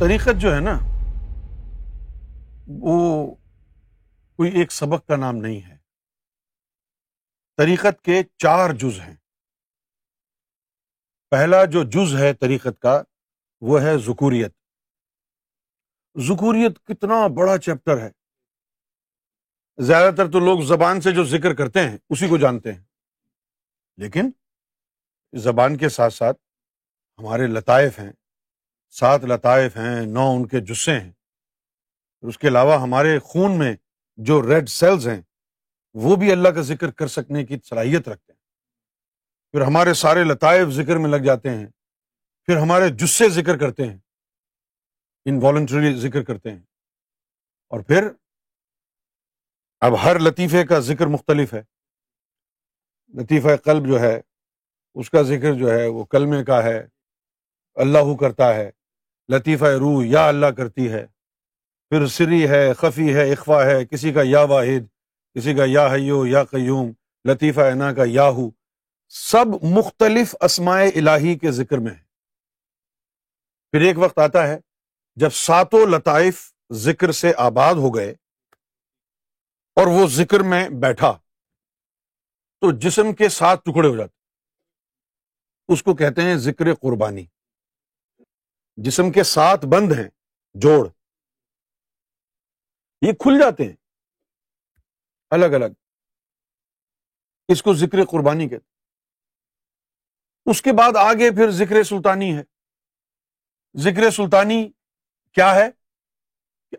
طریقت جو ہے نا، وہ کوئی ایک سبق کا نام نہیں ہے۔ طریقت کے چار جز ہیں۔ پہلا جو جز ہے طریقت کا، وہ ہے ذکوریت۔ ذکوریت کتنا بڑا چیپٹر ہے۔ زیادہ تر تو لوگ زبان سے جو ذکر کرتے ہیں، اسی کو جانتے ہیں۔ لیکن زبان کے ساتھ ساتھ ہمارے لطائف ہیں۔ سات لطائف ہیں، نو ان کے جسے ہیں۔ اس کے علاوہ ہمارے خون میں جو ریڈ سیلز ہیں، وہ بھی اللہ کا ذکر کر سکنے کی صلاحیت رکھتے ہیں۔ پھر ہمارے سارے لطائف ذکر میں لگ جاتے ہیں۔ پھر ہمارے جسے ذکر کرتے ہیں۔ انوالنٹری ذکر کرتے ہیں۔ اور پھر اب ہر لطیفے کا ذکر مختلف ہے۔ لطیفہ قلب جو ہے، اس کا ذکر جو ہے، وہ کلمے کا ہے۔ اللہ کرتا ہے۔ لطیفہ روح یا اللہ کرتی ہے۔ پھر سری ہے، خفی ہے اخوا ہے، کسی کا یا واحد، کسی کا یا حیو، یا قیوم، لطیفہ انا کا یاہو۔ سب مختلف اسمائے الہی کے ذکر میں ہے پھر ایک وقت آتا ہے جب ساتوں لطائف ذکر سے آباد ہو گئے اور وہ ذکر میں بیٹھا۔ تو جسم کے ساتھ ٹکڑے ہو جاتے اس کو کہتے ہیں ذکر قربانی۔ جسم کے ساتھ بند ہیں، جوڑ۔ یہ کھل جاتے ہیں۔ الگ الگ۔ اس کو ذکر قربانی کہتے اس کے بعد آگے پھر ذکر سلطانی ہے۔ ذکر سلطانی کیا ہے؟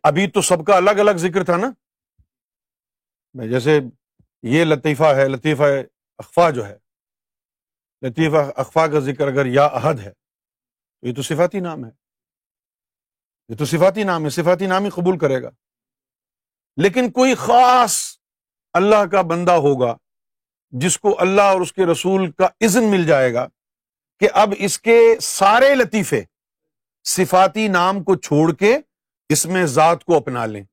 ابھی تو سب کا الگ الگ ذکر تھا نا۔ جیسے یہ لطیفہ ہے، لطیفہ اخفا جو ہے۔ لطیفہ اخفا کا ذکر اگر یا عہد ہے۔ یہ تو صفاتی نام ہے۔ یہ تو صفاتی نام ہے، صفاتی نام ہی قبول کرے گا۔ لیکن کوئی خاص اللہ کا بندہ ہوگا جس کو اللہ اور اس کے رسول کا عزن مل جائے گا کہ اب اس کے سارے لطیفے صفاتی نام کو چھوڑ کے اس میں ذات کو اپنا لیں۔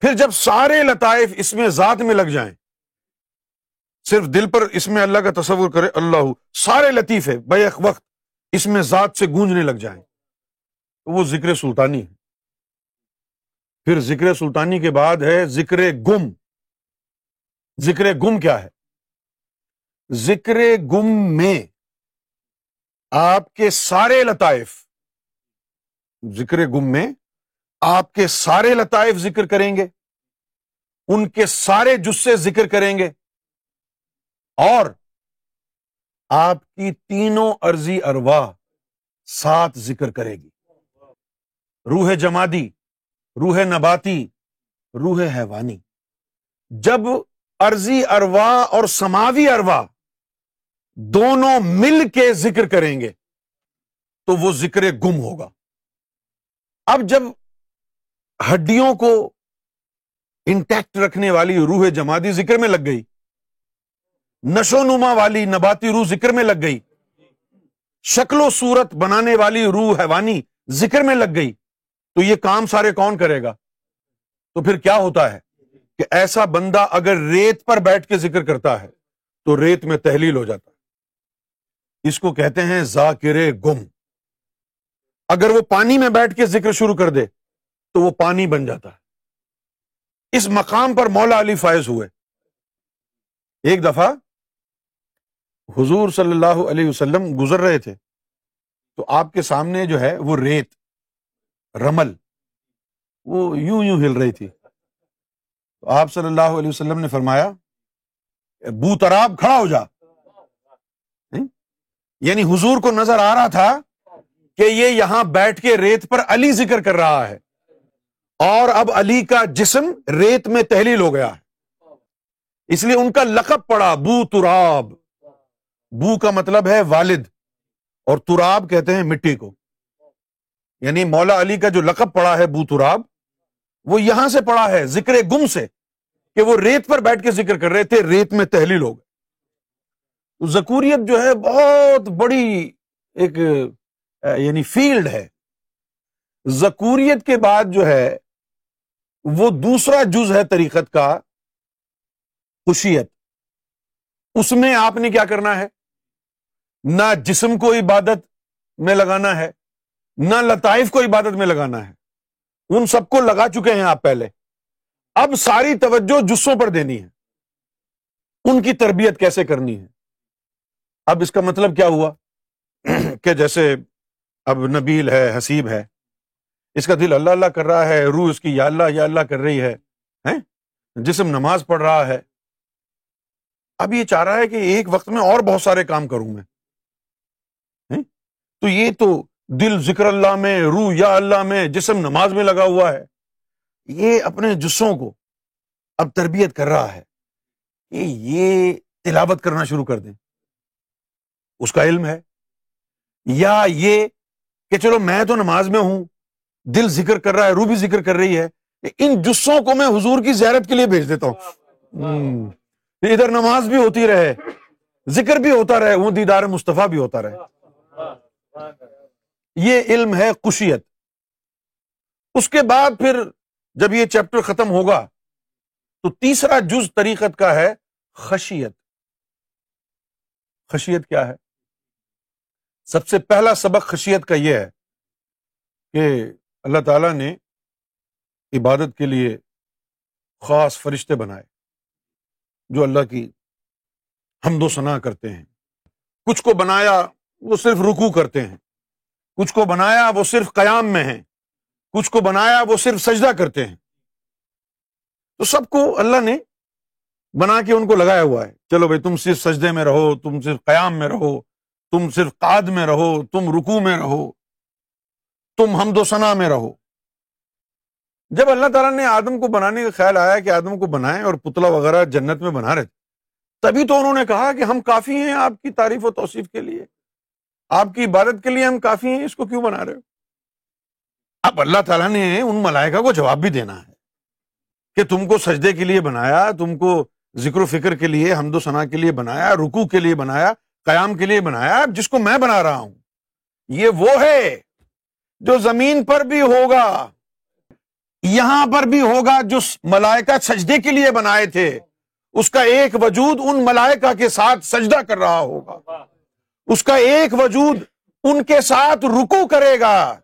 پھر جب سارے لطائف اس میں ذات میں لگ جائیں، صرف دل پر اس میں اللہ کا تصور کرے، اللہ سارے لطیفے بیک وقت اس میں ذات سے گونجنے لگ جائیں وہ ذکر سلطانی ہے۔ پھر ذکر سلطانی کے بعد ہے ذکر گم۔ ذکر گم کیا ہے؟ ذکر گم میں آپ کے سارے لطائف، ذکر گم میں آپ کے سارے لطائف ذکر کریں گے، ان کے سارے جسے ذکر کریں گے اور آپ کی تینوں ارضی اروا سات ذکر کرے گی۔ روح جمادی، روح نباتی، روح حیوانی۔ جب ارضی اروا اور سماوی اروا دونوں مل کے ذکر کریں گے تو وہ ذکر گم ہوگا۔ اب جب ہڈیوں کو انٹیکٹ رکھنے والی روح جمادی ذکر میں لگ گئی نشو نما والی نباتی روح ذکر میں لگ گئی۔ شکل و صورت بنانے والی روح حیوانی ذکر میں لگ گئی۔ تو یہ کام سارے کون کرے گا؟ تو پھر کیا ہوتا ہے کہ ایسا بندہ اگر ریت پر بیٹھ کے ذکر کرتا ہے، تو ریت میں تحلیل ہو جاتا ہے۔ اس کو کہتے ہیں ذاکر گم۔ اگر وہ پانی میں بیٹھ کے ذکر شروع کر دے، تو وہ پانی بن جاتا ہے۔ اس مقام پر مولا علی فائز ہوئے۔ ایک دفعہ حضور صلی اللہ علیہ وسلم گزر رہے تھے، تو آپ کے سامنے جو ہے وہ ریت، رمل، وہ یوں یوں ہل رہی تھی۔ تو آپ صلی اللہ علیہ وسلم نے فرمایا بو تراب کھڑا ہو جا۔ یعنی حضور کو نظر آ رہا تھا کہ یہ یہاں بیٹھ کے ریت پر علی ذکر کر رہا ہے۔ اور اب علی کا جسم ریت میں تحلیل ہو گیا ہے۔ اس لیے ان کا لقب پڑا بو تراب بو کا مطلب ہے والد، اور تراب کہتے ہیں مٹی کو۔ یعنی مولا علی کا جو لقب پڑا ہے بو تراب، وہ یہاں سے پڑا ہے ذکر گم سے، کہ وہ ریت پر بیٹھ کے ذکر کر رہے تھے، ریت میں تحلیل ہو گئے۔ زکوریت جو ہے بہت بڑی ایک یعنی فیلڈ ہے۔ زکوریت کے بعد جو ہے، وہ دوسرا جز ہے طریقت کا خوشیت اس میں آپ نے کیا کرنا ہے؟ نہ جسم کو عبادت میں لگانا ہے، نہ لطائف کو عبادت میں لگانا ہے۔ ان سب کو لگا چکے ہیں آپ پہلے۔ اب ساری توجہ جسوں پر دینی ہے۔ ان کی تربیت کیسے کرنی ہے؟ اب اس کا مطلب کیا ہوا؟ کہ جیسے اب نبیل ہے، حسیب ہے۔ اس کا دل اللہ اللہ کر رہا ہے، روح اس کی یا اللہ یا اللہ کر رہی ہے۔ جسم نماز پڑھ رہا ہے۔ اب یہ چاہ رہا ہے کہ ایک وقت میں اور بہت سارے کام کروں میں۔ تو یہ تو دل ذکر اللہ میں روح یا اللہ میں جسم نماز میں لگا ہوا ہے یہ اپنے جسوں کو اب تربیت کر رہا ہے کہ یہ تلاوت کرنا شروع کر دیں اس کا علم ہے یا یہ کہ چلو میں تو نماز میں ہوں دل ذکر کر رہا ہے روح بھی ذکر کر رہی ہے ان جسوں کو میں حضور کی زیارت کے لیے بھیج دیتا ہوں ادھر نماز بھی ہوتی رہے ذکر بھی ہوتا رہے وہ دیدار مصطفیٰ بھی ہوتا رہے یہ علم ہے خوشیت۔ اس کے بعد پھر جب یہ چیپٹر ختم ہوگا تو تیسرا جز طریقت کا ہے خشیت۔ خشیت کیا ہے؟ سب سے پہلا سبق خشیت کا یہ ہے کہ اللہ تعالی نے عبادت کے لیے خاص فرشتے بنائے جو اللہ کی حمد و ثنا کرتے ہیں۔ کچھ کو بنایا وہ صرف رکو کرتے ہیں۔ کچھ کو بنایا وہ صرف قیام میں ہیں۔ کچھ کو بنایا وہ صرف سجدہ کرتے ہیں۔ تو سب کو اللہ نے بنا کے ان کو لگایا ہوا ہے۔ چلو بھائی، تم صرف سجدے میں رہو، تم صرف قیام میں رہو، تم صرف قاد میں رہو، تم رکو میں رہو، تم حمد و ثنا میں رہو۔ جب اللہ تعالیٰ نے آدم کو بنانے کا خیال آیا کہ آدم کو بنائے اور پتلا وغیرہ جنت میں بنا رہے تھے تبھی تو انہوں نے کہا کہ ہم کافی ہیں آپ کی تعریف و توصیف کے لیے۔ آپ کی عبادت کے لیے ہم کافی ہیں، اس کو کیوں بنا رہے ہو؟ اب اللہ تعالیٰ نے ان ملائکہ کو جواب بھی دینا ہے کہ تم کو سجدے کے لیے بنایا، تم کو ذکر و فکر کے لیے، حمد و ثنا کے لیے بنایا رکو کے لیے بنایا، قیام کے لیے بنایا جس کو میں بنا رہا ہوں، یہ وہ ہے جو زمین پر بھی ہوگا، یہاں پر بھی ہوگا، جو ملائکہ سجدے کے لیے بنائے تھے، اس کا ایک وجود ان ملائکہ کے ساتھ سجدہ کر رہا ہوگا۔ اس کا ایک وجود ان کے ساتھ رکو کرے گا،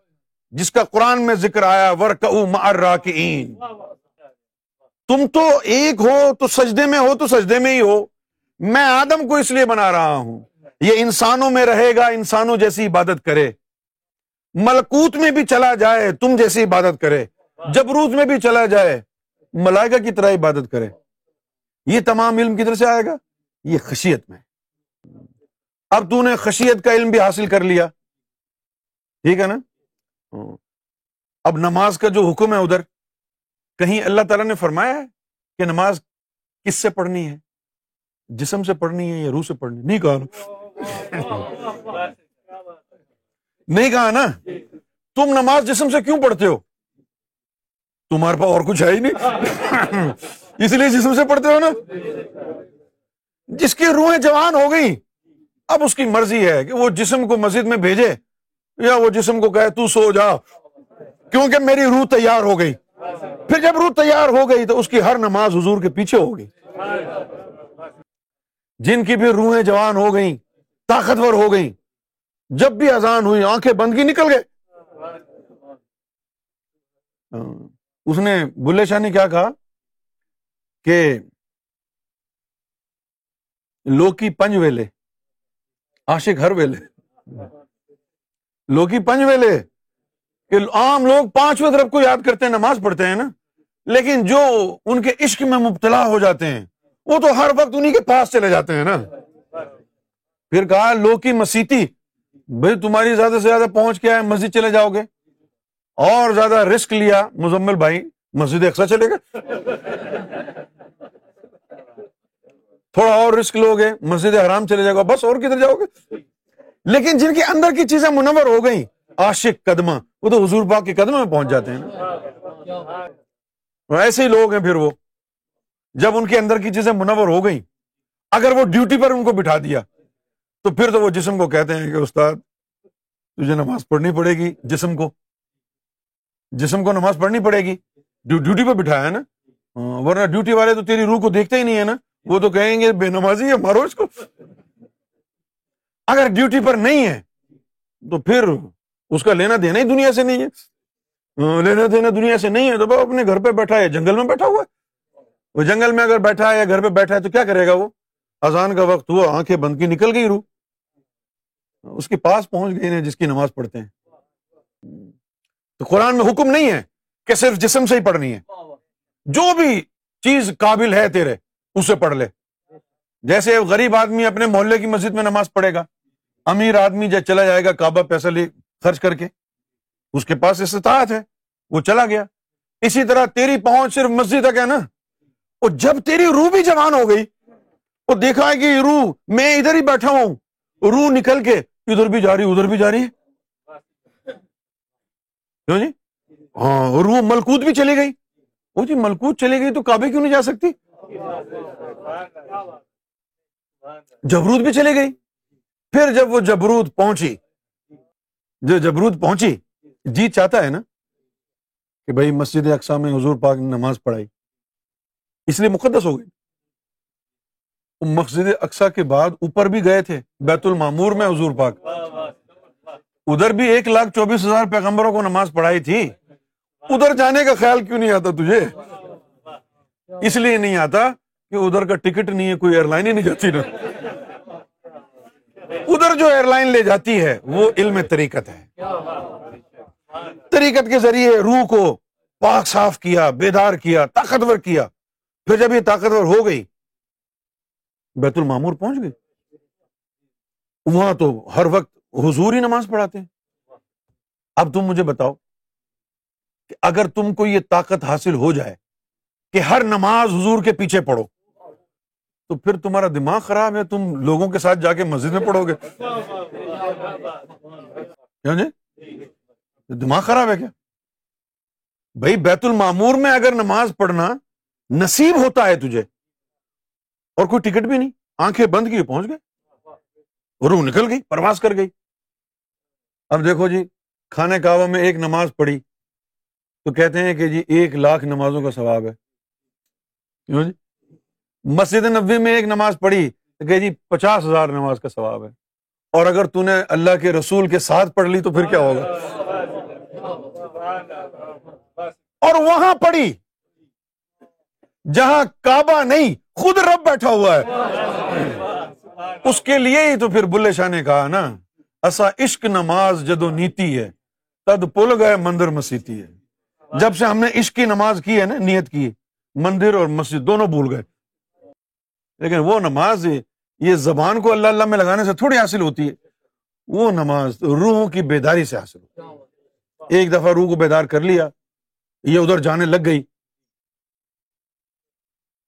جس کا قرآن میں ذکر آیا ورک مرا تم تو ایک ہو، تو سجدے میں ہو، تو سجدے میں ہی ہو۔ میں آدم کو اس لیے بنا رہا ہوں۔ یہ انسانوں میں رہے گا، انسانوں جیسی عبادت کرے۔ ملکوت میں بھی چلا جائے، تم جیسی عبادت کرے۔ جبروت میں بھی چلا جائے، ملائکہ کی طرح عبادت کرے۔ یہ تمام علم کدھر سے آئے گا، یہ خشیت میں۔ اب تو نے خشیت کا علم بھی حاصل کر لیا۔ ٹھیک ہے نا؟ اب نماز کا جو حکم ہے ادھر، کہیں اللہ تعالیٰ نے فرمایا ہے کہ نماز کس سے پڑھنی ہے؟ جسم سے پڑھنی ہے یا روح سے پڑھنی نہیں کہا نہیں کہا نا۔ تم نماز جسم سے کیوں پڑھتے ہو؟ تمہارے پاس اور کچھ ہے ہی نہیں۔ اس لیے جسم سے پڑھتے ہو نا۔ جس کی روحیں جوان ہو گئی اب اس کی مرضی ہے کہ وہ جسم کو مسجد میں بھیجے یا وہ جسم کو کہے تو سو جا۔ کیونکہ میری روح تیار ہو گئی۔ پھر جب روح تیار ہو گئی تو اس کی ہر نماز حضور کے پیچھے ہو گئی۔ جن کی بھی روحیں جوان ہو گئیں، طاقتور ہو گئیں، جب بھی اذان ہوئی آنکھیں بند کی نکل گئے۔ ہاں، اس نے بلے شاہ نے کیا کہا کہ لوکی پنج ویلے۔ آشک ہر ویلے۔ لوکی پنج ویلے۔ کہ عام لوگ پانچویں طرف کو یاد کرتے ہیں، نماز پڑھتے ہیں نا۔ لیکن جو ان کے عشق میں مبتلا ہو جاتے ہیں، وہ تو ہر وقت انہیں کے پاس چلے جاتے ہیں نا۔ پھر کہا لوکی مسیتی، بھائی تمہاری زیادہ سے زیادہ پہنچ کے آئے مسجد چلے جاؤ گے۔ اور زیادہ رسک لیا، مزمل بھائی، مسجد اکثر چلے گا تھوڑا اور رسک لو گے مسجد حرام چلے جاؤ گا بس اور کدھر جاؤ گے؟ لیکن جن کے اندر کی چیزیں منور ہو گئی عاشق قدمہ وہ تو حضور پاک کے قدم میں پہنچ جاتے ہیں ایسے ہی لوگ ہیں پھر وہ، جب ان کے اندر کی چیزیں منور ہو گئی اگر وہ ڈیوٹی پر ان کو بٹھا دیا، تو پھر تو وہ جسم کو کہتے ہیں کہ استاد، تجھے نماز پڑھنی پڑے گی، جسم کو۔ جسم کو نماز پڑھنی پڑے گی۔ ڈیوٹی پہ بٹھایا ہے نا۔ ہاں، ورنہ ڈیوٹی والے تو تیری روح کو دیکھتے ہی نہیں ہے نا۔ وہ تو کہیں گے بے نمازی ہے، مارو اس کو۔ اگر ڈیوٹی پر نہیں ہے، تو پھر اس کا لینا دینا ہی دنیا سے نہیں ہے۔ ہاں، لینا دینا دنیا سے نہیں ہے تو اپنے گھر پہ بیٹھا ہے، جنگل میں بیٹھا ہوا ہے۔ وہ جنگل میں اگر بیٹھا ہے یا گھر پہ بیٹھا ہے تو کیا کرے گا وہ؟ اذان کا وقت ہوا، آنکھیں بند کی، نکل گئی روح۔ اس کے پاس پہنچ گئی جس کی نماز پڑھتے ہیں۔ تو قرآن میں حکم نہیں ہے کہ صرف جسم سے ہی پڑھنی ہے۔ جو بھی چیز قابل ہے تیرے اسے پڑھ لے۔ جیسے غریب آدمی اپنے محلے کی مسجد میں نماز پڑھے گا، امیر آدمی جب چلا جائے گا کعبہ پیسہ لے، خرچ کر کے، اس کے پاس استطاعت ہے، وہ چلا گیا۔ اسی طرح تیری پہنچ صرف مسجد تک ہے نا؟ وہ جب تیری روح بھی جوان ہو گئی وہ دیکھا ہے کہ روح، میں ادھر ہی بیٹھا ہوں، روح نکل کے، ادھر بھی جا رہی، ادھر بھی جا رہی کیوں جی؟ ہاں روح ملکوت بھی چلی گئی۔ وہ جی ملکوت چلی گئی تو کعبے کیوں نہیں جا سکتی؟ جبرود بھی چلی گئی۔ پھر جب وہ جبرود پہنچی، جو جبرود پہنچی جی چاہتا ہے نا کہ بھائی مسجد اقسام میں حضور پاک نے نماز پڑھائی۔ اس لیے مقدس ہو گئی۔ مسجد اقسا کے بعد اوپر بھی گئے تھے، بیت المامور میں حضور پاک۔ ادھر بھی ایک لاکھ چوبیس ہزار پیغمبروں کو نماز پڑھائی تھی۔ ادھر جانے کا خیال کیوں نہیں آتا تجھے؟ اس لیے نہیں آتا کہ ادھر کا ٹکٹ نہیں ہے، کوئی ایئر لائن ہی نہیں جاتی نا۔ ادھر جو ایئر لائن لے جاتی ہے، وہ علم طریقت ہے۔ طریقت کے ذریعے روح کو پاک صاف کیا، بیدار کیا، طاقتور کیا۔ پھر جب یہ طاقتور ہو گئی، بیت المامور پہنچ گئی۔ وہاں تو ہر وقت حضور ہی نماز پڑھاتے ہیں۔ اب تم مجھے بتاؤ کہ اگر تم کو یہ طاقت حاصل ہو جائے کہ ہر نماز حضور کے پیچھے پڑھو۔ تو پھر تمہارا دماغ خراب ہے، تم لوگوں کے ساتھ جا کے مسجد میں پڑھو گے۔ جی، دماغ خراب ہے کیا؟ بھائی، بیت المامور میں اگر نماز پڑھنا نصیب ہوتا ہے تجھے، اور کوئی ٹکٹ بھی نہیں، آنکھیں بند کی پہنچ گئے۔ روح نکل گئی، پرواز کر گئی۔ اب دیکھو جی کھانے کعبہ میں ایک نماز پڑھی تو کہتے ہیں کہ جی ایک لاکھ نمازوں کا ثواب ہے۔ جی۔ مسجد نبی میں ایک نماز پڑھی، تو کہ جی پچاس ہزار نماز کا ثواب ہے۔ اور اگر تو نے اللہ کے رسول کے ساتھ پڑھ لی تو پھر کیا ہوگا؟ اور وہاں پڑھی، جہاں کعبہ نہیں، خود رب بیٹھا ہوا ہے۔ اس کے لیے ہی تو پھر بلے شاہ نے کہا نا ایسا عشق نماز جدو نیتی ہے، تد پل گئے مندر مسیتی ہے۔ جب سے ہم نے عشق کی نماز کی ہے نا، نیت کی مندر اور مسجد دونوں بھول گئے۔ لیکن وہ نماز یہ زبان کو اللہ اللہ میں لگانے سے تھوڑی حاصل ہوتی ہے۔ وہ نماز روحوں کی بیداری سے حاصل ہوتی ایک دفعہ روح کو بیدار کر لیا، یہ ادھر جانے لگ گئی۔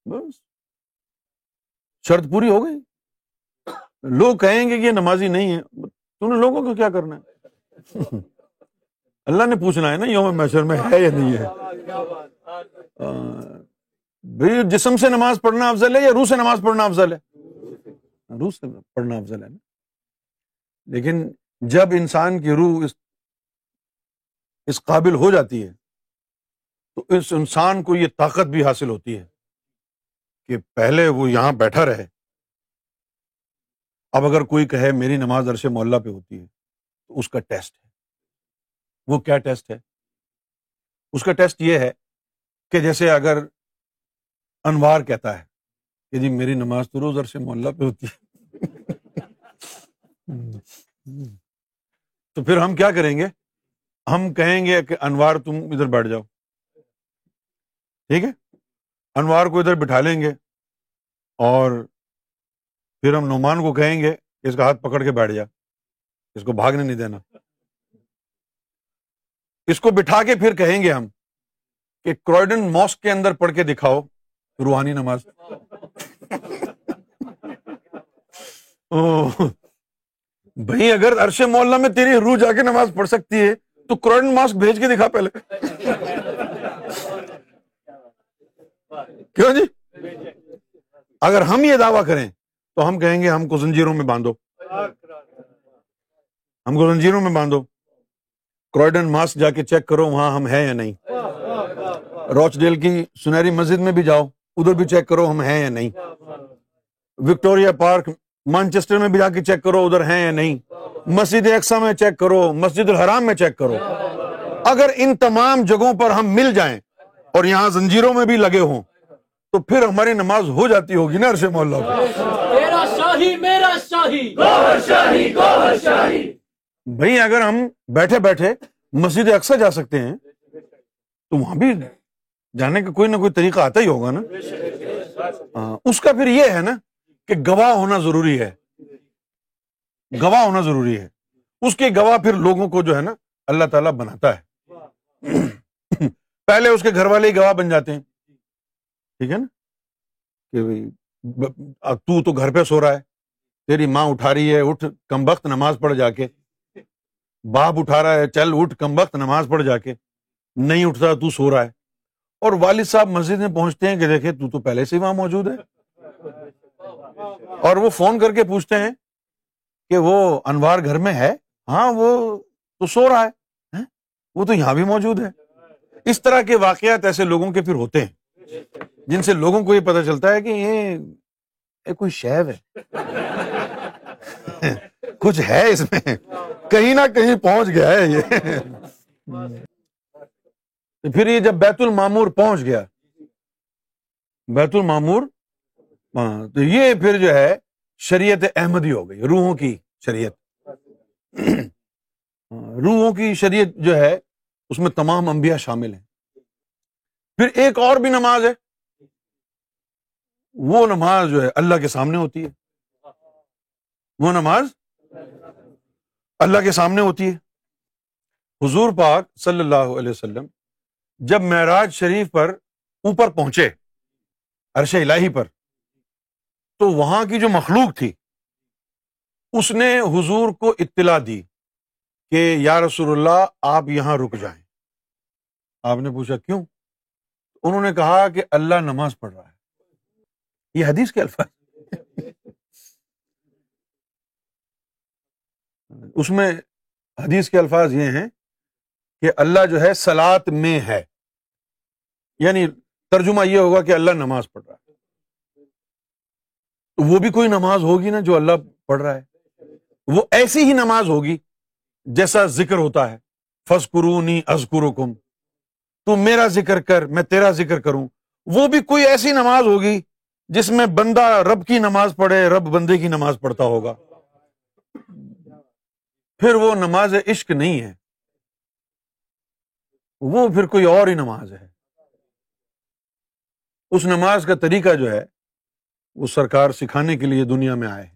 بس۔ شرط پوری ہو گئی۔ لوگ کہیں گے کہ یہ نمازی نہیں ہے۔ تم نے لوگوں کو کیا کرنا ہے؟ اللہ نے پوچھنا ہے نا یوم میشر میں ہے یا نہیں ہے؟ بھائی جسم سے نماز پڑھنا افضل ہے یا روح سے نماز پڑھنا افضل ہے؟ روح سے پڑھنا افضل ہے نا۔ لیکن جب انسان کی روح اس اس قابل ہو جاتی ہے، تو اس انسان کو یہ طاقت بھی حاصل ہوتی ہے کہ پہلے وہ یہاں بیٹھا رہے۔ اب اگر کوئی کہے میری نماز عرش محلہ پہ ہوتی ہے، تو اس کا ٹیسٹ ہے۔ وہ کیا ٹیسٹ ہے؟ اس کا ٹیسٹ یہ ہے کہ جیسے اگر انوار کہتا ہے کہ جی میری نماز تو روز عرش محلہ پہ ہوتی ہے۔ تو پھر ہم کیا کریں گے؟ ہم کہیں گے کہ انوار تم ادھر بیٹھ جاؤ۔ ٹھیک ہے؟ انوار کو ادھر بٹھا لیں گے اور پھر ہم نعمان کو کہیں گے کہ اس کا ہاتھ پکڑ کے بیٹھ جا۔ اس کو بھاگنے نہیں دینا۔ اس کو بٹھا کے پھر کہیں گے ہم کہ کروڈن ماسک کے اندر پڑھ کے دکھاؤ۔ روحانی نماز۔ بھائی، اگر عرش محلہ میں تیری روح جا کے نماز پڑھ سکتی ہے، تو کروڈن ماسک بھیج کے دکھا پہلے۔ کیوں جی؟ اگر ہم یہ دعویٰ کریں، تو ہم کہیں گے ہم کو زنجیروں میں باندھو۔ ہم کو زنجیروں میں باندھو۔ کرائڈن ماسک جا کے چیک کرو وہاں ہم ہیں یا نہیں۔ روچ ڈیل کی سنہری مسجد میں بھی جاؤ۔ ادھر بھی چیک کرو ہم ہیں یا نہیں۔ وکٹوریا پارک مانچسٹر میں بھی جا کے چیک کرو ادھر ہیں یا نہیں۔ مسجد اقسا میں چیک کرو مسجد الحرام میں چیک کرو۔ اگر ان تمام جگہوں پر ہم مل جائیں اور یہاں زنجیروں میں بھی لگے ہوں تو پھر ہماری نماز ہو جاتی ہوگی نا عرش محلہ بھائی اگر ہم بیٹھے بیٹھے مسجد اکثر جا سکتے ہیں تو وہاں بھی جانے کا کوئی نہ کوئی طریقہ آتا ہی ہوگا نا؟ ہاں، اس کا پھر یہ ہے نا کہ گواہ ہونا ضروری ہے۔ گواہ ہونا ضروری ہے۔ اس کے گواہ پھر لوگوں کو جو ہے نا اللہ تعالیٰ بناتا ہے۔ پہلے اس کے گھر والے ہی گواہ بن جاتے ہیں۔ ٹھیک ہے نا؟ کہ تو تو گھر پہ سو رہا ہے۔ تیری ماں اٹھا رہی ہے اٹھ کم وقت نماز پڑھ جا کے۔ باپ اٹھا رہا ہے چل اٹھ کم وقت نماز پڑھ جا کے۔ نہیں اٹھتا تو سو رہا ہے۔ اور والد صاحب مسجد میں پہنچتے ہیں کہ دیکھے تو تو پہلے سے وہاں موجود ہے اور وہ فون کر کے پوچھتے ہیں کہ وہ انوار گھر میں ہے؟ ہاں وہ تو سو رہا ہے۔ ہاں، وہ تو یہاں بھی موجود ہے۔ اس طرح کے واقعات ایسے لوگوں کے پھر ہوتے ہیں، جن سے لوگوں کو یہ پتا چلتا ہے کہ یہ کوئی شیو ہے۔ کچھ ہے اس میں۔ کہیں نہ کہیں پہنچ گیا ہے یہ۔ پھر یہ جب بیت المامور پہنچ گیا، بیت المامور ہاں تو یہ پھر جو ہے، شریعت احمدی ہو گئی، روحوں کی شریعت۔ ہاں، روحوں کی شریعت جو ہے، اس میں تمام انبیاء شامل ہیں۔ پھر ایک اور بھی نماز ہے، وہ نماز جو ہے، اللہ کے سامنے ہوتی ہے۔ وہ نماز اللہ کے سامنے ہوتی ہے۔ حضور پاک صلی اللہ علیہ وسلم جب معراج شریف پر اوپر پہنچے، عرش الہی پر، تو وہاں کی جو مخلوق تھی، اس نے حضور کو اطلاع دی کہ یا رسول اللہ آپ یہاں رک جائیں۔ آپ نے پوچھا کیوں؟ انہوں نے کہا کہ اللہ نماز پڑھ رہا ہے۔ یہ حدیث کے الفاظ۔ اس میں حدیث کے الفاظ یہ ہیں کہ اللہ جو ہے سلاد میں ہے۔ یعنی ترجمہ یہ ہوگا کہ اللہ نماز پڑھ رہا ہے۔ وہ بھی کوئی نماز ہوگی نا جو اللہ پڑھ رہا ہے؟ وہ ایسی ہی نماز ہوگی جیسا ذکر ہوتا ہے۔ فس قرونی ازکر کم تو میرا ذکر کر، میں تیرا ذکر کروں۔ وہ بھی کوئی ایسی نماز ہوگی جس میں بندہ رب کی نماز پڑھے، رب بندے کی نماز پڑھتا ہوگا۔ پھر وہ نماز عشق نہیں ہے۔ وہ پھر کوئی اور ہی نماز ہے۔ اس نماز کا طریقہ جو ہے، وہ سرکار سکھانے کے لیے دنیا میں آئے۔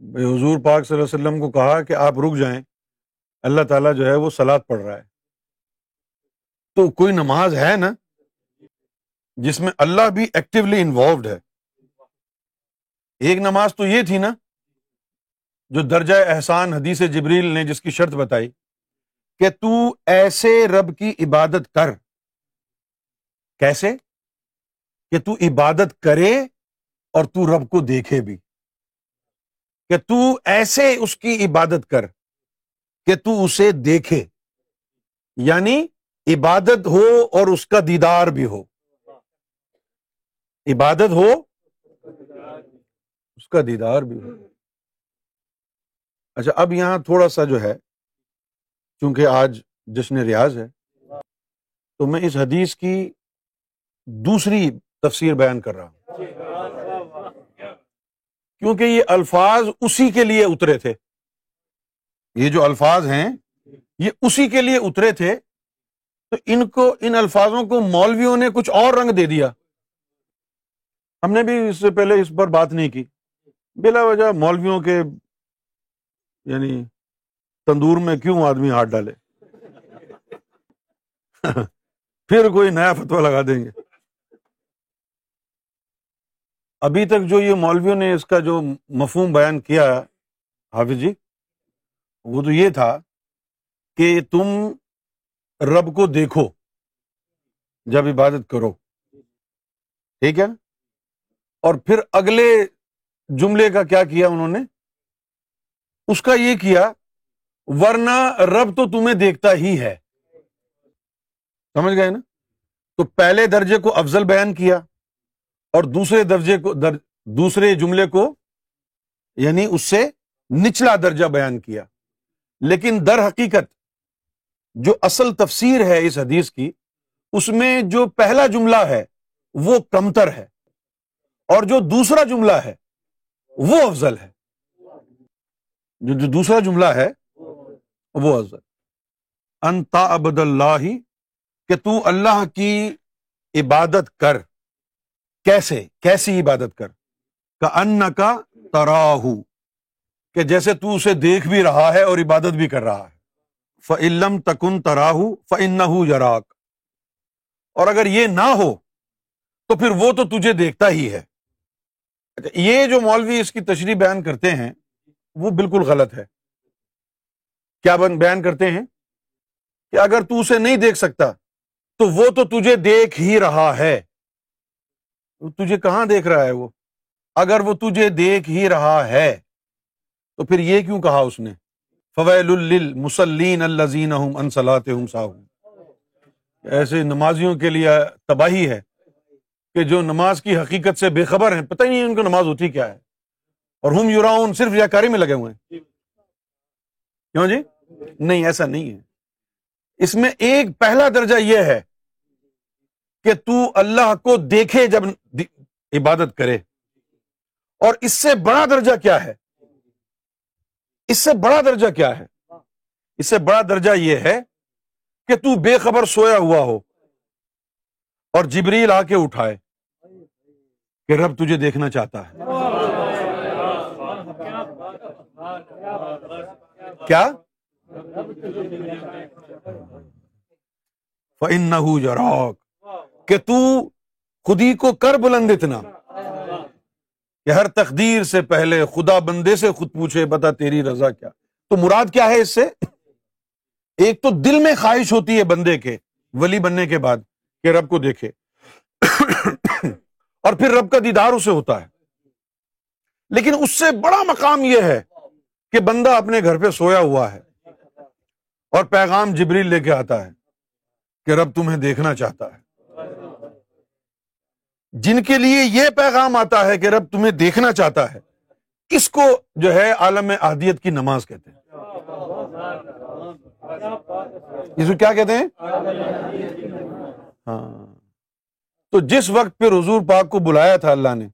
حضور پاک صلی اللہ علیہ وسلم کو کہا کہ آپ رک جائیں، اللہ تعالیٰ جو ہے وہ سلاد پڑھ رہا ہے۔ تو کوئی نماز ہے نا جس میں اللہ بھی ایکٹیولی انوالوڈ ہے۔ ایک نماز تو یہ تھی نا، جو درجہ احسان حدیث جبریل نے جس کی شرط بتائی۔ کہ تو ایسے رب کی عبادت کر۔ کیسے؟ کہ تو عبادت کرے اور تو رب کو دیکھے بھی۔ کہ تو ایسے اس کی عبادت کر کہ تو اسے دیکھے۔ یعنی عبادت ہو اور اس کا دیدار بھی ہو۔ عبادت ہو، اس کا دیدار بھی ہو۔ اچھا اب یہاں تھوڑا سا جو ہے چونکہ آج جشن ریاض ہے، تو میں اس حدیث کی دوسری تفسیر بیان کر رہا ہوں۔ کیونکہ یہ الفاظ اسی کے لیے اترے تھے۔ یہ جو الفاظ ہیں، یہ اسی کے لیے اترے تھے، تو ان کو، ان الفاظوں کو مولویوں نے کچھ اور رنگ دے دیا۔ ہم نے بھی اس سے پہلے اس پر بات نہیں کی۔ بلا وجہ مولویوں کے یعنی تندور میں کیوں آدمی ہاتھ ڈالے؟ پھر کوئی نیا فتوا لگا دیں گے۔ ابھی تک جو یہ مولویوں نے اس کا جو مفہوم بیان کیا، حافظ جی وہ تو یہ تھا کہ تم رب کو دیکھو، جب عبادت کرو۔ ٹھیک ہے؟ اور پھر اگلے جملے کا کیا کیا انہوں نے؟ اس کا یہ کیا ورنہ رب تو تمہیں دیکھتا ہی ہے۔ سمجھ گئے نا؟ تو پہلے درجے کو افضل بیان کیا اور دوسرے درجے کو در, دوسرے جملے کو یعنی اس سے نچلا درجہ بیان کیا۔ لیکن در حقیقت جو اصل تفسیر ہے اس حدیث کی اس میں جو پہلا جملہ ہے وہ کمتر ہے اور جو دوسرا جملہ ہے وہ افضل ہے۔ جو جو دوسرا جملہ ہے وہ افضل انتا ابد اللہ کہ تو اللہ کی عبادت کر۔ کیسے؟ کیسی عبادت کر؟ کا ان کا تراہ کہ جیسے تو اسے دیکھ بھی رہا ہے اور عبادت بھی کر رہا ہے۔ فعلم تکن تراہ فن یراک اور اگر یہ نہ ہو، تو پھر وہ تو تجھے دیکھتا ہی ہے۔ یہ جو مولوی اس کی تشریح بیان کرتے ہیں، وہ بالکل غلط ہے۔ کیا بیان کرتے ہیں کہ اگر تو اسے نہیں دیکھ سکتا، تو وہ تو تجھے دیکھ ہی رہا ہے۔ تجھے کہاں دیکھ رہا ہے وہ؟ اگر وہ تجھے دیکھ ہی رہا ہے، تو پھر یہ کیوں کہا اس نے؟ فویل المسلین الزین انسلات ایسے نمازیوں کے لیے تباہی ہے کہ جو نماز کی حقیقت سے بے خبر ہیں، پتہ ہی نہیں ان کو نماز ہوتی کیا ہے۔ اور ہم یوراؤن صرف یا کاری میں لگے ہوئے ہیں۔ کیوں جی؟ نہیں، ایسا نہیں ہے۔ اس میں ایک پہلا درجہ یہ ہے کہ تو اللہ کو دیکھے جب عبادت کرے۔ اور اس سے بڑا درجہ کیا ہے؟ اس سے بڑا درجہ کیا ہے؟ اس سے بڑا درجہ یہ ہے کہ تو بے خبر سویا ہوا ہو اور جبریل آ کے اٹھائے کہ رب تجھے دیکھنا چاہتا ہے۔ کیا؟ کہ تو خودی کو کر بلند اتنا۔ کہ ہر تقدیر سے پہلے خدا بندے سے خود پوچھے، بتا تیری رضا کیا؟ تو مراد کیا ہے اس سے؟ ایک تو دل میں خواہش ہوتی ہے بندے کے، ولی بننے کے بعد، کہ رب کو دیکھے۔ اور پھر رب کا دیدار اسے ہوتا ہے۔ لیکن اس سے بڑا مقام یہ ہے کہ بندہ اپنے گھر پہ سویا ہوا ہے۔ اور پیغام جبریل لے کے آتا ہے کہ رب تمہیں دیکھنا چاہتا ہے۔ جن کے لیے یہ پیغام آتا ہے کہ رب تمہیں دیکھنا چاہتا ہے اس کو جو ہے عالم احدیت کی نماز کہتے ہیں؟ اس کو کیا کہتے ہیں؟ ہاں۔ تو جس وقت پھر حضور پاک کو بلایا تھا اللہ نے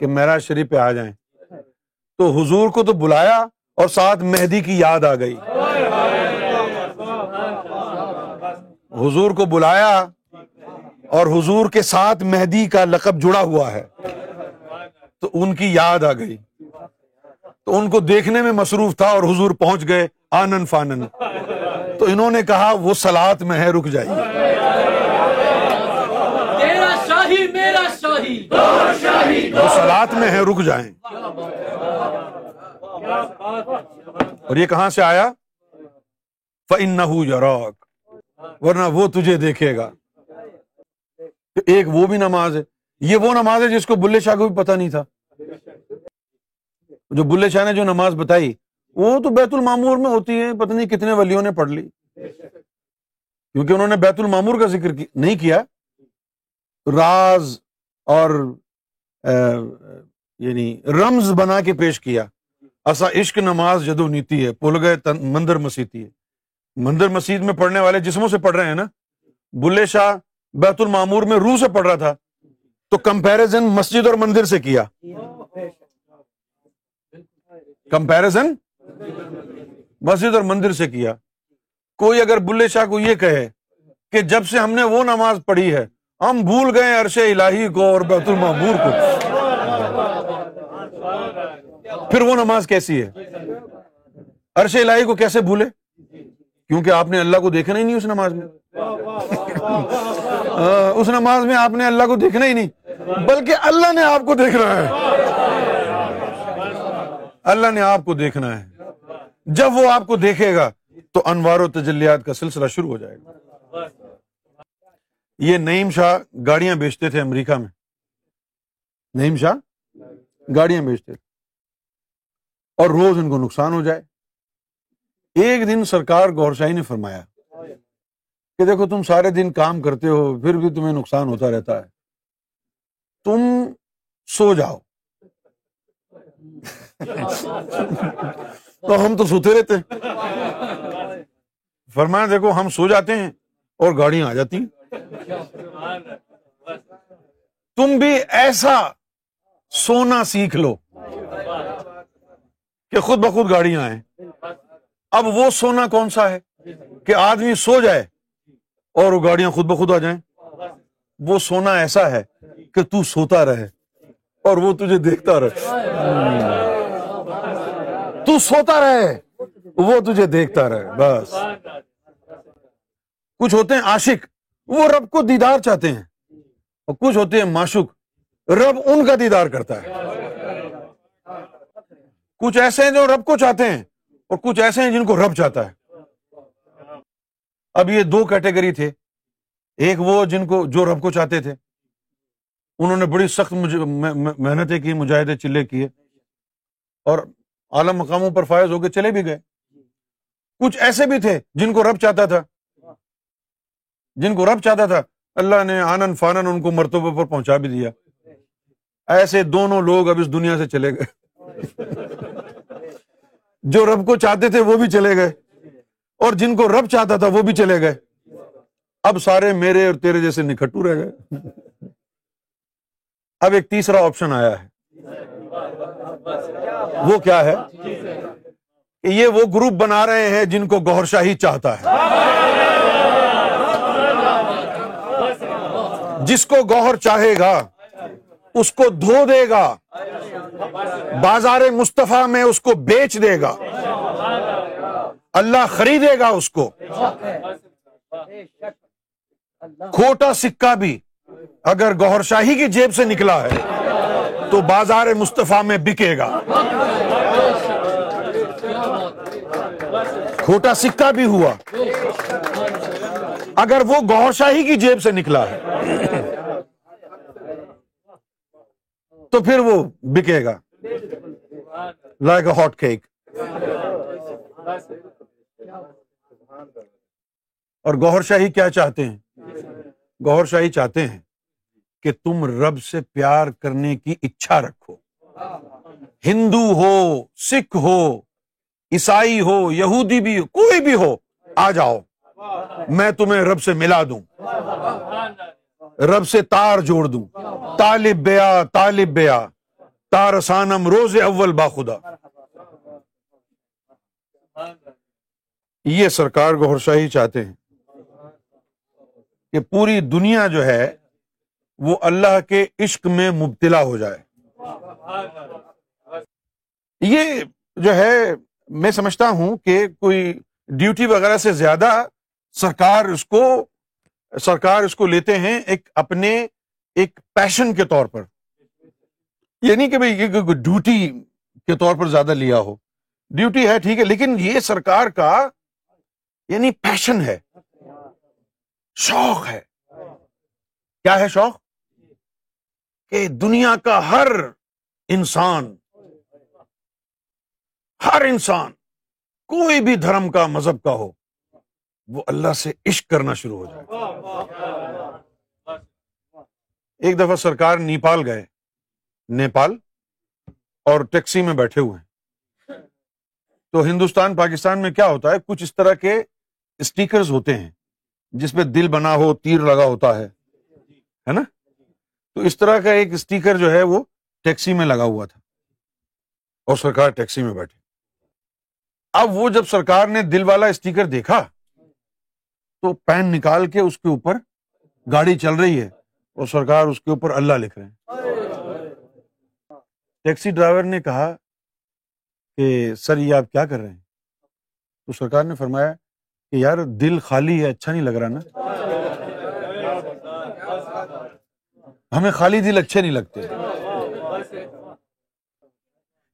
کہ میرا شریف پہ آ جائیں، تو حضور کو تو بلایا اور ساتھ مہدی کی یاد آ گئی۔ حضور کو بلایا اور حضور کے ساتھ مہدی کا لقب جڑا ہوا ہے تو ان کی یاد آ گئی تو ان کو دیکھنے میں مصروف تھا اور حضور پہنچ گئے آنن فانن۔ تو انہوں نے کہا وہ سلاد میں ہے رک جائیے۔ وہ سلاد میں ہے رک جائیں۔ اور یہ کہاں سے آیا؟ فن یوراک ورنہ وہ تجھے دیکھے گا۔ ایک وہ بھی نماز ہے۔ یہ وہ نماز ہے جس کو بلے شاہ کو بھی پتا نہیں تھا۔ جو بلے شاہ نے جو نماز بتائی، وہ تو بیت المامور میں ہوتی ہے پتہ نہیں کتنے ولیوں نے پڑھ لی۔ کیونکہ انہوں نے بیت المامور کا ذکر نہیں کیا۔ راز اور یعنی رمز بنا کے پیش کیا۔ ایسا عشق نماز جدو نیتی ہے، پل گئے مندر مسیحتی ہے۔ مندر مسجد میں پڑھنے والے جسموں سے پڑھ رہے ہیں نا؟ بلے شاہ بیت المامور میں روح سے پڑھ رہا تھا۔ تو کمپیرزن مسجد اور مندر سے کیا؟ کمپیرزن مسجد اور مندر سے کیا۔ کوئی اگر بلے شاہ کو یہ کہے کہ جب سے ہم نے وہ نماز پڑھی ہے، ہم بھول گئے عرش الہی کو اور بیت المامور کو۔ پھر وہ نماز کیسی ہے؟ عرش الہی کو کیسے بھولے؟ کیونکہ آپ نے اللہ کو دیکھنا ہی نہیں اس نماز میں۔ اس نماز میں آپ نے اللہ کو دیکھنا ہی نہیں، بلکہ اللہ نے آپ کو دیکھنا ہے۔ اللہ نے آپ کو دیکھنا ہے۔ جب وہ آپ کو دیکھے گا، تو انوار و تجلیات کا سلسلہ شروع ہو جائے گا۔ یہ نعیم شاہ گاڑیاں بیچتے تھے امریکہ میں۔ نعیم شاہ گاڑیاں بیچتے تھے۔ اور روز ان کو نقصان ہو جائے۔ ایک دن سرکار گور شاہی نے فرمایا کہ دیکھو تم سارے دن کام کرتے ہو، پھر بھی تمہیں نقصان ہوتا رہتا ہے۔ تم سو جاؤ۔ تو ہم تو سوتے رہتے۔ فرمایا، دیکھو ہم سو جاتے ہیں اور گاڑیاں آ جاتی تم بھی ایسا سونا سیکھ لو کہ خود بخود گاڑیاں آئیں۔ اب وہ سونا کون سا ہے کہ آدمی سو جائے اور وہ گاڑیاں خود بخود آ جائیں؟ وہ سونا ایسا ہے کہ تو سوتا رہے اور وہ تجھے دیکھتا رہے۔ تو سوتا رہے، وہ تجھے دیکھتا رہے، بس۔ کچھ ہوتے ہیں عاشق، وہ رب کو دیدار چاہتے ہیں۔ اور کچھ ہوتے ہیں معشوق، رب ان کا دیدار کرتا ہے۔ کچھ ایسے ہیں جو رب کو چاہتے ہیں۔ اور کچھ ایسے ہیں جن کو رب چاہتا ہے۔ اب یہ دو کیٹیگری تھے۔ ایک وہ جن کو جو رب کو چاہتے تھے۔ انہوں نے بڑی سخت محنتیں کی، مجاہدے چلے کیے۔ اور اعلی مقاموں پر فائز ہو کے چلے بھی گئے۔ کچھ ایسے بھی تھے جن کو رب چاہتا تھا۔ جن کو رب چاہتا تھا۔ اللہ نے آنند فانن ان کو مرتبہ پر پہنچا بھی دیا۔ ایسے دونوں لوگ اب اس دنیا سے چلے گئے۔ جو رب کو چاہتے تھے وہ بھی چلے گئے اور جن کو رب چاہتا تھا وہ بھی چلے گئے اب سارے میرے اور تیرے جیسے نکھٹو رہ گئے اب ایک تیسرا آپشن آیا ہے۔ وہ کیا ہے؟ کہ یہ وہ گروپ بنا رہے ہیں جن کو گور شاہی چاہتا ہے۔ جس کو گوہر چاہے گا اس کو دھو دے گا۔ بازار مصطفیٰ میں اس کو بیچ دے گا۔ اللہ خریدے گا اس کو۔ کھوٹا سکہ بھی۔ اگر گوہر شاہی کی جیب سے نکلا ہے، تو بازار مصطفیٰ میں بکے گا۔ کھوٹا سکہ بھی ہوا۔ اگر وہ گوہر شاہی کی جیب سے نکلا ہے تو پھر وہ بکے گا۔ لائک اے ہاٹ کیک اور گوہر شاہی کیا چاہتے ہیں؟ گور شاہی چاہتے ہیں کہ تم رب سے پیار کرنے کی اچھا رکھو۔ ہندو ہو، سکھ ہو، عیسائی ہو، یہودی بھی ہو، کوئی بھی ہو، آ جاؤ۔ میں تمہیں رب سے ملا دوں۔ رب سے تار جوڑ دوں۔ طالب بیا طالب بیا۔ تارسانم روز اول باخدا یہ سرکار گور شاہی چاہتے ہیں کہ پوری دنیا جو ہے وہ اللہ کے عشق میں مبتلا ہو جائے۔ یہ جو ہے میں سمجھتا ہوں کہ کوئی ڈیوٹی وغیرہ سے زیادہ سرکار اس کو سرکار اس کو لیتے ہیں ایک اپنے ایک پیشن کے طور پر۔ یہ نہیں کہ بھائی ڈیوٹی کے طور پر زیادہ لیا ہو۔ ڈیوٹی ہے ٹھیک ہے، لیکن یہ سرکار کا یعنی پیشن ہے۔ شوق ہے۔ کیا ہے شوق؟ کہ دنیا کا ہر انسان ہر انسان کوئی بھی دھرم کا مذہب کا ہو۔ وہ اللہ سے عشق کرنا شروع ہو جائے۔ ایک دفعہ سرکار نیپال گئے۔ نیپال اور ٹیکسی میں بیٹھے ہوئے۔ ہیں تو ہندوستان، پاکستان میں کیا ہوتا ہے؟ کچھ اس طرح کے اسٹیکرز ہوتے ہیں جس پہ دل بنا ہو، تیر لگا ہوتا ہے نا؟ تو اس طرح کا ایک اسٹیکر جو ہے وہ ٹیکسی میں لگا ہوا تھا۔ اور سرکار ٹیکسی میں بیٹھے۔ اب وہ جب سرکار نے دل والا اسٹیکر دیکھا تو پین نکال کے اس کے اوپر گاڑی چل رہی ہے اور سرکار اس کے اوپر اللہ لکھ رہے ہیں۔ ٹیکسی ڈرائیور نے کہا کہ، سر، یہ آپ کیا کر رہے ہیں؟ تو سرکار نے فرمایا کہ، یار، دل خالی ہے اچھا نہیں لگ رہا نا۔ ہمیں خالی دل اچھے نہیں لگتے۔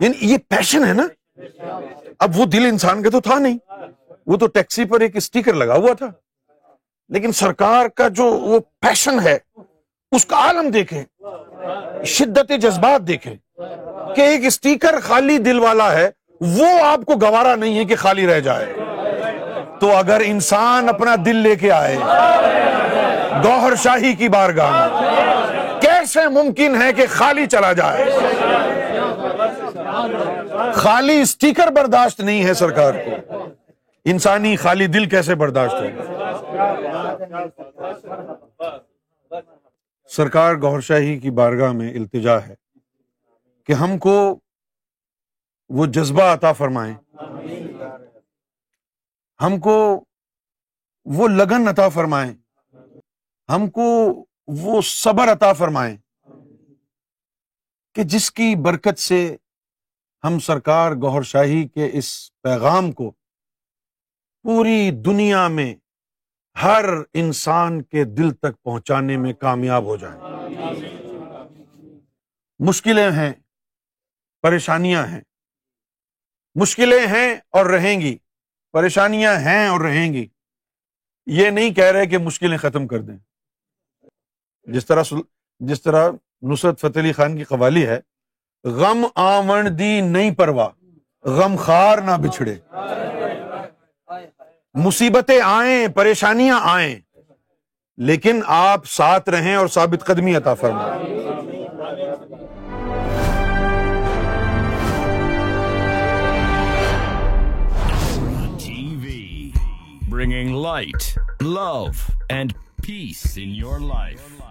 یعنی یہ پیشن ہے نا۔ اب وہ دل انسان کا تو تھا نہیں۔ وہ تو ٹیکسی پر ایک اسٹیکر لگا ہوا تھا۔ لیکن سرکار کا جو وہ پیشن ہے، اس کا عالم دیکھیں، شدت جذبات دیکھیں کہ ایک اسٹیکر خالی دل والا ہے، وہ آپ کو گوارا نہیں ہے کہ خالی رہ جائے۔ تو اگر انسان اپنا دل لے کے آئے، گوہر شاہی کی بارگاہ سے ممکن ہے کہ خالی چلا جائے؟ خالی اسٹیکر برداشت نہیں ہے سرکار کو۔ انسانی خالی دل کیسے برداشت ہو؟ سرکار گور شاہی کی بارگاہ میں التجا ہے کہ ہم کو وہ جذبہ عطا فرمائیں۔ ہم کو وہ لگن عطا فرمائیں۔ ہم کو وہ صبر عطا فرمائیں کہ جس کی برکت سے ہم سرکار گور شاہی کے اس پیغام کو پوری دنیا میں ہر انسان کے دل تک پہنچانے میں کامیاب ہو جائیں۔ مشکلیں ہیں، پریشانیاں ہیں۔ مشکلیں ہیں اور رہیں گی۔ پریشانیاں ہیں اور رہیں گی۔ یہ نہیں کہہ رہے کہ مشکلیں ختم کر دیں۔ جس طرح جس طرح نصرت فتح علی خان کی قوالی ہے، غم آمن دی نہیں پرواہ، غم خار نہ بچھڑے۔ مصیبتیں آئیں، پریشانیاں آئیں، لیکن آپ ساتھ رہیں اور ثابت قدمی عطا فرمائیں۔ Bringing light love and peace in your life